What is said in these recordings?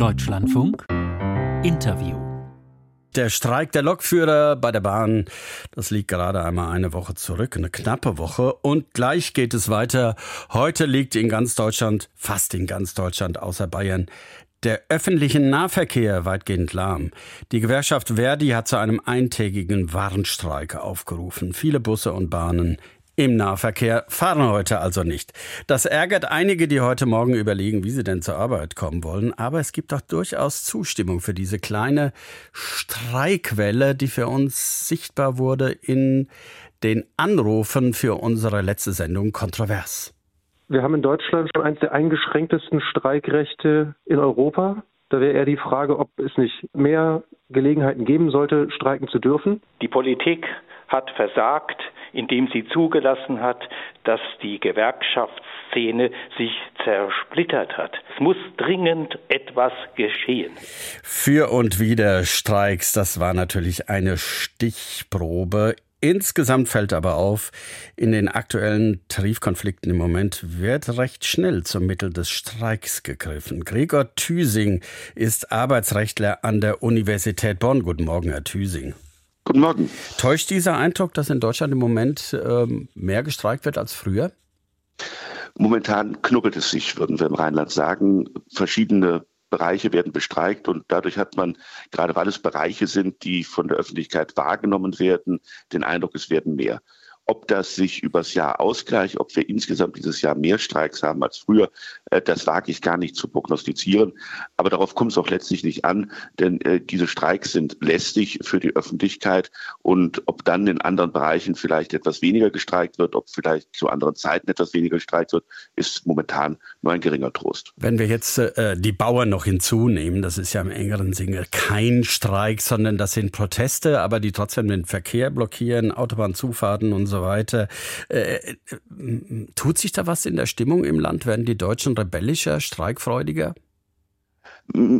Deutschlandfunk Interview. Der Streik der Lokführer bei der Bahn, das liegt gerade einmal eine Woche zurück, eine knappe Woche. Und gleich geht es weiter. Heute liegt in ganz Deutschland, fast in ganz Deutschland außer Bayern, der öffentliche Nahverkehr weitgehend lahm. Die Gewerkschaft Verdi hat zu einem eintägigen Warnstreik aufgerufen. Viele Busse und Bahnen im Nahverkehr fahren heute also nicht. Das ärgert einige, die heute Morgen überlegen, wie sie denn zur Arbeit kommen wollen. Aber es gibt doch durchaus Zustimmung für diese kleine Streikwelle, die für uns sichtbar wurde in den Anrufen für unsere letzte Sendung Kontrovers. Wir haben in Deutschland schon eines der eingeschränktesten Streikrechte in Europa. Da wäre eher die Frage, ob es nicht mehr Gelegenheiten geben sollte, streiken zu dürfen. Die Politik hat versagt, indem sie zugelassen hat, dass die Gewerkschaftsszene sich zersplittert hat. Es muss dringend etwas geschehen. Für und wieder Streiks, das war natürlich eine Stichprobe. Insgesamt fällt aber auf, in den aktuellen Tarifkonflikten im Moment wird recht schnell zum Mittel des Streiks gegriffen. Gregor Thüsing ist Arbeitsrechtler an der Universität Bonn. Guten Morgen, Herr Thüsing. Guten Morgen. Täuscht dieser Eindruck, dass in Deutschland im Moment ähm, mehr gestreikt wird als früher? Momentan knubbelt es sich, würden wir im Rheinland sagen. Verschiedene Bereiche werden bestreikt und dadurch hat man, gerade weil es Bereiche sind, die von der Öffentlichkeit wahrgenommen werden, den Eindruck, es werden mehr. Ob das sich übers Jahr ausgleicht, ob wir insgesamt dieses Jahr mehr Streiks haben als früher, äh, das wage ich gar nicht zu prognostizieren. Aber darauf kommt es auch letztlich nicht an, denn äh, diese Streiks sind lästig für die Öffentlichkeit. Und ob dann in anderen Bereichen vielleicht etwas weniger gestreikt wird, ob vielleicht zu anderen Zeiten etwas weniger gestreikt wird, ist momentan nur ein geringer Trost. Wenn wir jetzt äh, die Bauern noch hinzunehmen, das ist ja im engeren Sinne kein Streik, sondern das sind Proteste, aber die trotzdem den Verkehr blockieren, Autobahnzufahrten und so weiter. Äh, tut sich da was in der Stimmung im Land? Werden die Deutschen rebellischer, streikfreudiger?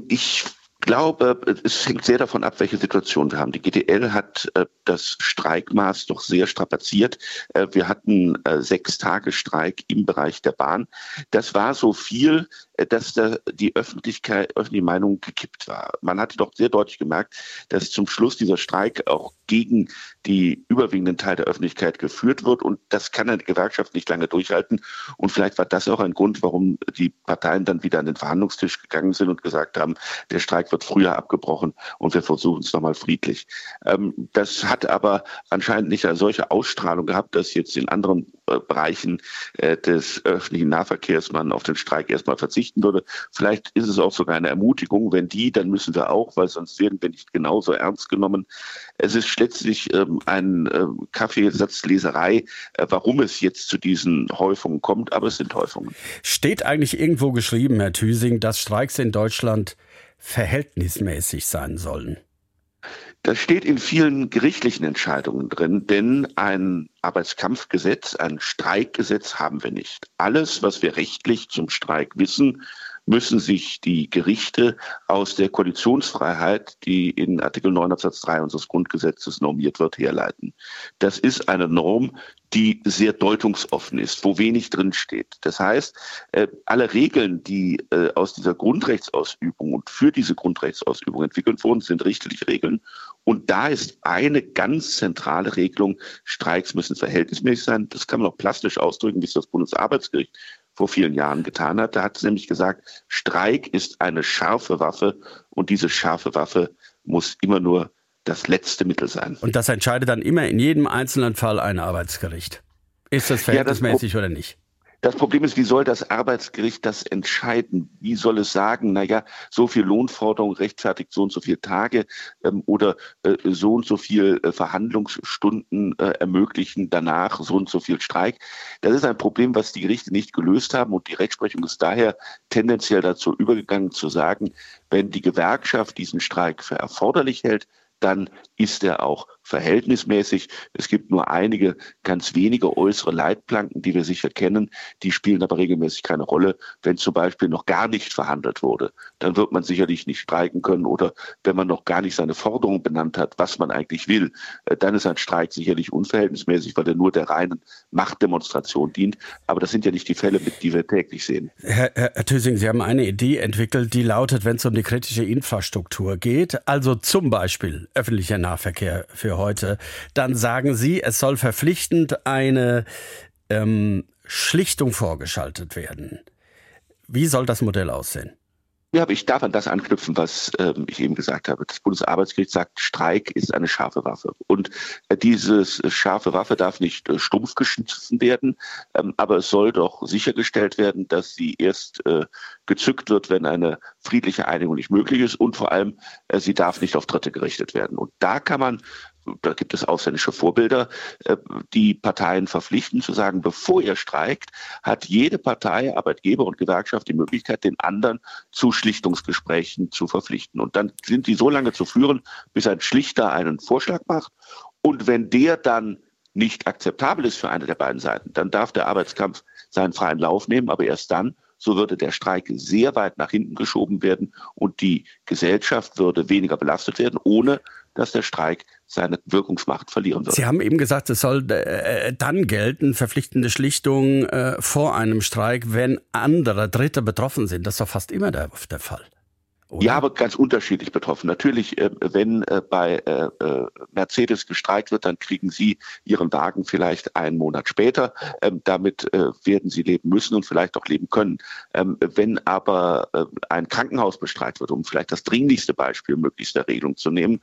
Ich glaube, es hängt sehr davon ab, welche Situation wir haben. Die GDL hat äh, das Streikmaß doch sehr strapaziert. Äh, wir hatten äh, sechs Tage Streik im Bereich der Bahn. Das war so viel, äh, dass da die Öffentlichkeit, öffentliche Meinung gekippt war. Man hatte doch sehr deutlich gemerkt, dass zum Schluss dieser Streik auch gegen die überwiegenden Teil der Öffentlichkeit geführt wird. Und das kann eine Gewerkschaft nicht lange durchhalten. Und vielleicht war das auch ein Grund, warum die Parteien dann wieder an den Verhandlungstisch gegangen sind und gesagt haben, der Streik wird früher abgebrochen und wir versuchen es nochmal friedlich. Ähm, das hat aber anscheinend nicht eine solche Ausstrahlung gehabt, dass jetzt in anderen äh, Bereichen äh, des öffentlichen Nahverkehrs man auf den Streik erstmal verzichten würde. Vielleicht ist es auch sogar eine Ermutigung. Wenn die, dann müssen wir auch, weil sonst werden wir nicht genauso ernst genommen. Es ist letztlich ähm, ein äh, Kaffeesatzleserei, äh, warum es jetzt zu diesen Häufungen kommt, aber es sind Häufungen. Steht eigentlich irgendwo geschrieben, Herr Thüsing, dass Streiks in Deutschland verhältnismäßig sein sollen? Das steht in vielen gerichtlichen Entscheidungen drin, denn ein Arbeitskampfgesetz, ein Streikgesetz haben wir nicht. Alles, was wir rechtlich zum Streik wissen, müssen sich die Gerichte aus der Koalitionsfreiheit, die in Artikel 9 Absatz 3 unseres Grundgesetzes normiert wird, herleiten. Das ist eine Norm, die sehr deutungsoffen ist, wo wenig drinsteht. Das heißt, äh, alle Regeln, die äh, aus dieser Grundrechtsausübung und für diese Grundrechtsausübung entwickelt wurden, sind richterliche Regeln. Und da ist eine ganz zentrale Regelung, Streiks müssen verhältnismäßig sein. Das kann man auch plastisch ausdrücken, wie es das Bundesarbeitsgericht vor vielen Jahren getan hat. Da hat es nämlich gesagt, Streik ist eine scharfe Waffe und diese scharfe Waffe muss immer nur das letzte Mittel sein. Und das entscheidet dann immer in jedem einzelnen Fall ein Arbeitsgericht. Ist das verhältnismäßig ja, das oder nicht? Das Problem ist, wie soll das Arbeitsgericht das entscheiden? Wie soll es sagen, naja, so viel Lohnforderung rechtfertigt so und so viele Tage ähm, oder äh, so und so viel äh, Verhandlungsstunden äh, ermöglichen danach so und so viel Streik? Das ist ein Problem, was die Gerichte nicht gelöst haben und die Rechtsprechung ist daher tendenziell dazu übergegangen zu sagen, wenn die Gewerkschaft diesen Streik für erforderlich hält, dann ist er auch verhältnismäßig. Es gibt nur einige ganz wenige äußere Leitplanken, die wir sicher kennen. Die spielen aber regelmäßig keine Rolle. Wenn zum Beispiel noch gar nicht verhandelt wurde, dann wird man sicherlich nicht streiken können. Oder wenn man noch gar nicht seine Forderungen benannt hat, was man eigentlich will, äh, dann ist ein Streik sicherlich unverhältnismäßig, weil er nur der reinen Machtdemonstration dient. Aber das sind ja nicht die Fälle, die wir täglich sehen. Herr, Herr Thüsing, Sie haben eine Idee entwickelt, die lautet, wenn es um die kritische Infrastruktur geht, also zum Beispiel öffentlicher Nahverkehr für heute, dann sagen Sie, es soll verpflichtend eine ähm, Schlichtung vorgeschaltet werden. Wie soll das Modell aussehen? Ja, aber ich darf an das anknüpfen, was ähm, ich eben gesagt habe. Das Bundesarbeitsgericht sagt, Streik ist eine scharfe Waffe. Und äh, diese scharfe Waffe darf nicht äh, stumpf geschissen werden, ähm, aber es soll doch sichergestellt werden, dass sie erst äh, gezückt wird, wenn eine friedliche Einigung nicht möglich ist und vor allem, äh, sie darf nicht auf Dritte gerichtet werden. Und da kann man da gibt es ausländische Vorbilder, äh, die Parteien verpflichten zu sagen, bevor ihr streikt, hat jede Partei, Arbeitgeber und Gewerkschaft die Möglichkeit, den anderen zu Schlichtungsgesprächen zu verpflichten. Und dann sind die so lange zu führen, bis ein Schlichter einen Vorschlag macht. Und wenn der dann nicht akzeptabel ist für eine der beiden Seiten, dann darf der Arbeitskampf seinen freien Lauf nehmen, aber erst dann, so würde der Streik sehr weit nach hinten geschoben werden und die Gesellschaft würde weniger belastet werden, ohne dass der Streik seine Wirkungsmacht verlieren wird. Sie haben eben gesagt, es soll äh, dann gelten, verpflichtende Schlichtung äh, vor einem Streik, wenn andere Dritte betroffen sind. Das ist doch fast immer der, der Fall. Oder? Ja, aber ganz unterschiedlich betroffen. Natürlich, äh, wenn äh, bei äh, Mercedes gestreikt wird, dann kriegen Sie Ihren Wagen vielleicht einen Monat später. Ähm, damit werden Sie leben müssen und vielleicht auch leben können. Ähm, wenn aber ein Krankenhaus bestreikt wird, um vielleicht das dringlichste Beispiel möglichster Regelung zu nehmen,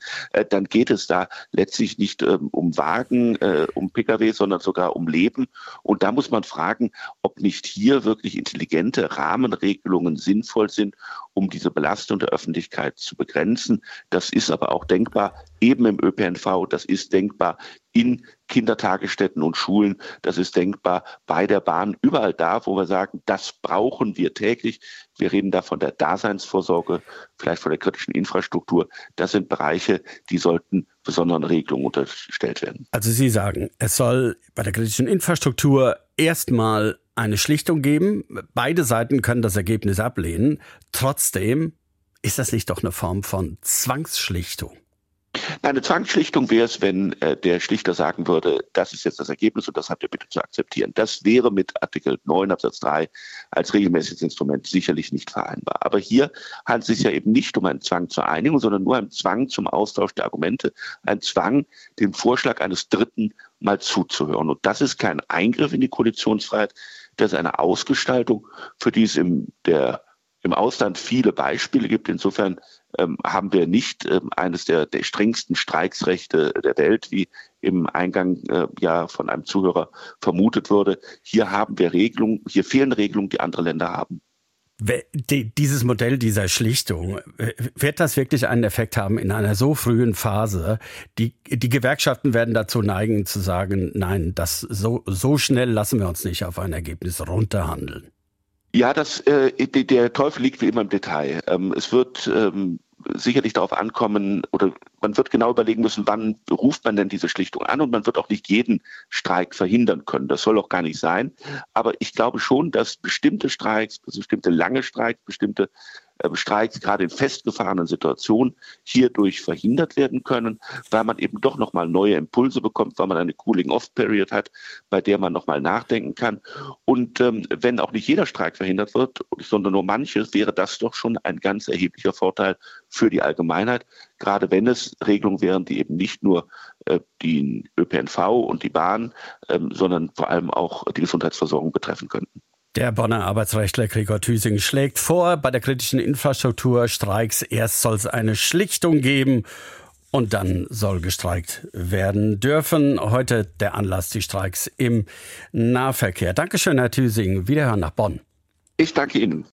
dann geht es da letztlich nicht ähm, um Wagen, um Pkw, sondern sogar um Leben. Und da muss man fragen, ob nicht hier wirklich intelligente Rahmenregelungen sinnvoll sind, um diese Belastung der Öffentlichkeit zu begrenzen. Das ist aber auch denkbar eben im ÖPNV, das ist denkbar in Kindertagesstätten und Schulen, das ist denkbar bei der Bahn, überall da, wo wir sagen, das brauchen wir täglich. Wir reden da von der Daseinsvorsorge, vielleicht von der kritischen Infrastruktur. Das sind Bereiche, die sollten besonderen Regelungen unterstellt werden. Also Sie sagen, es soll bei der kritischen Infrastruktur erstmal eine Schlichtung geben. Beide Seiten können das Ergebnis ablehnen. Trotzdem ist das nicht doch eine Form von Zwangsschlichtung? Eine Zwangsschlichtung wäre es, wenn äh, der Schlichter sagen würde, das ist jetzt das Ergebnis und das habt ihr bitte zu akzeptieren. Das wäre mit Artikel 9 Absatz 3 als regelmäßiges Instrument sicherlich nicht vereinbar. Aber hier handelt es sich ja eben nicht um einen Zwang zur Einigung, sondern nur einen Zwang zum Austausch der Argumente, ein Zwang, dem Vorschlag eines Dritten mal zuzuhören. Und das ist kein Eingriff in die Koalitionsfreiheit, das ist eine Ausgestaltung, für die es im, der, im Ausland viele Beispiele gibt. Insofern ähm, haben wir nicht ähm, eines der, der strengsten Streiksrechte der Welt, wie im Eingang äh, ja von einem Zuhörer vermutet wurde. Hier haben wir Regelungen, hier fehlen Regelungen, die andere Länder haben. Dieses Modell dieser Schlichtung, wird das wirklich einen Effekt haben in einer so frühen Phase? Die, die Gewerkschaften werden dazu neigen zu sagen, nein, das so, so schnell lassen wir uns nicht auf ein Ergebnis runterhandeln. Ja, das, äh, der Teufel liegt wie immer im Detail. Ähm, es wird ähm, sicherlich darauf ankommen oder man wird genau überlegen müssen, wann ruft man denn diese Schlichtung an und man wird auch nicht jeden Streik verhindern können. Das soll auch gar nicht sein. Aber ich glaube schon, dass bestimmte Streiks, bestimmte lange Streiks, bestimmte Streiks gerade in festgefahrenen Situationen hierdurch verhindert werden können, weil man eben doch nochmal neue Impulse bekommt, weil man eine Cooling-Off-Period hat, bei der man nochmal nachdenken kann. Und ähm, wenn auch nicht jeder Streik verhindert wird, sondern nur manches, wäre das doch schon ein ganz erheblicher Vorteil für die Allgemeinheit, gerade wenn es Regelungen wären, die eben nicht nur äh, den ÖPNV und die Bahn, ähm, sondern vor allem auch die Gesundheitsversorgung betreffen könnten. Der Bonner Arbeitsrechtler Gregor Thüsing schlägt vor, bei der kritischen Infrastruktur Streiks erst soll es eine Schlichtung geben und dann soll gestreikt werden dürfen. Heute der Anlass, die Streiks im Nahverkehr. Dankeschön, Herr Thüsing. Wiederhören nach Bonn. Ich danke Ihnen.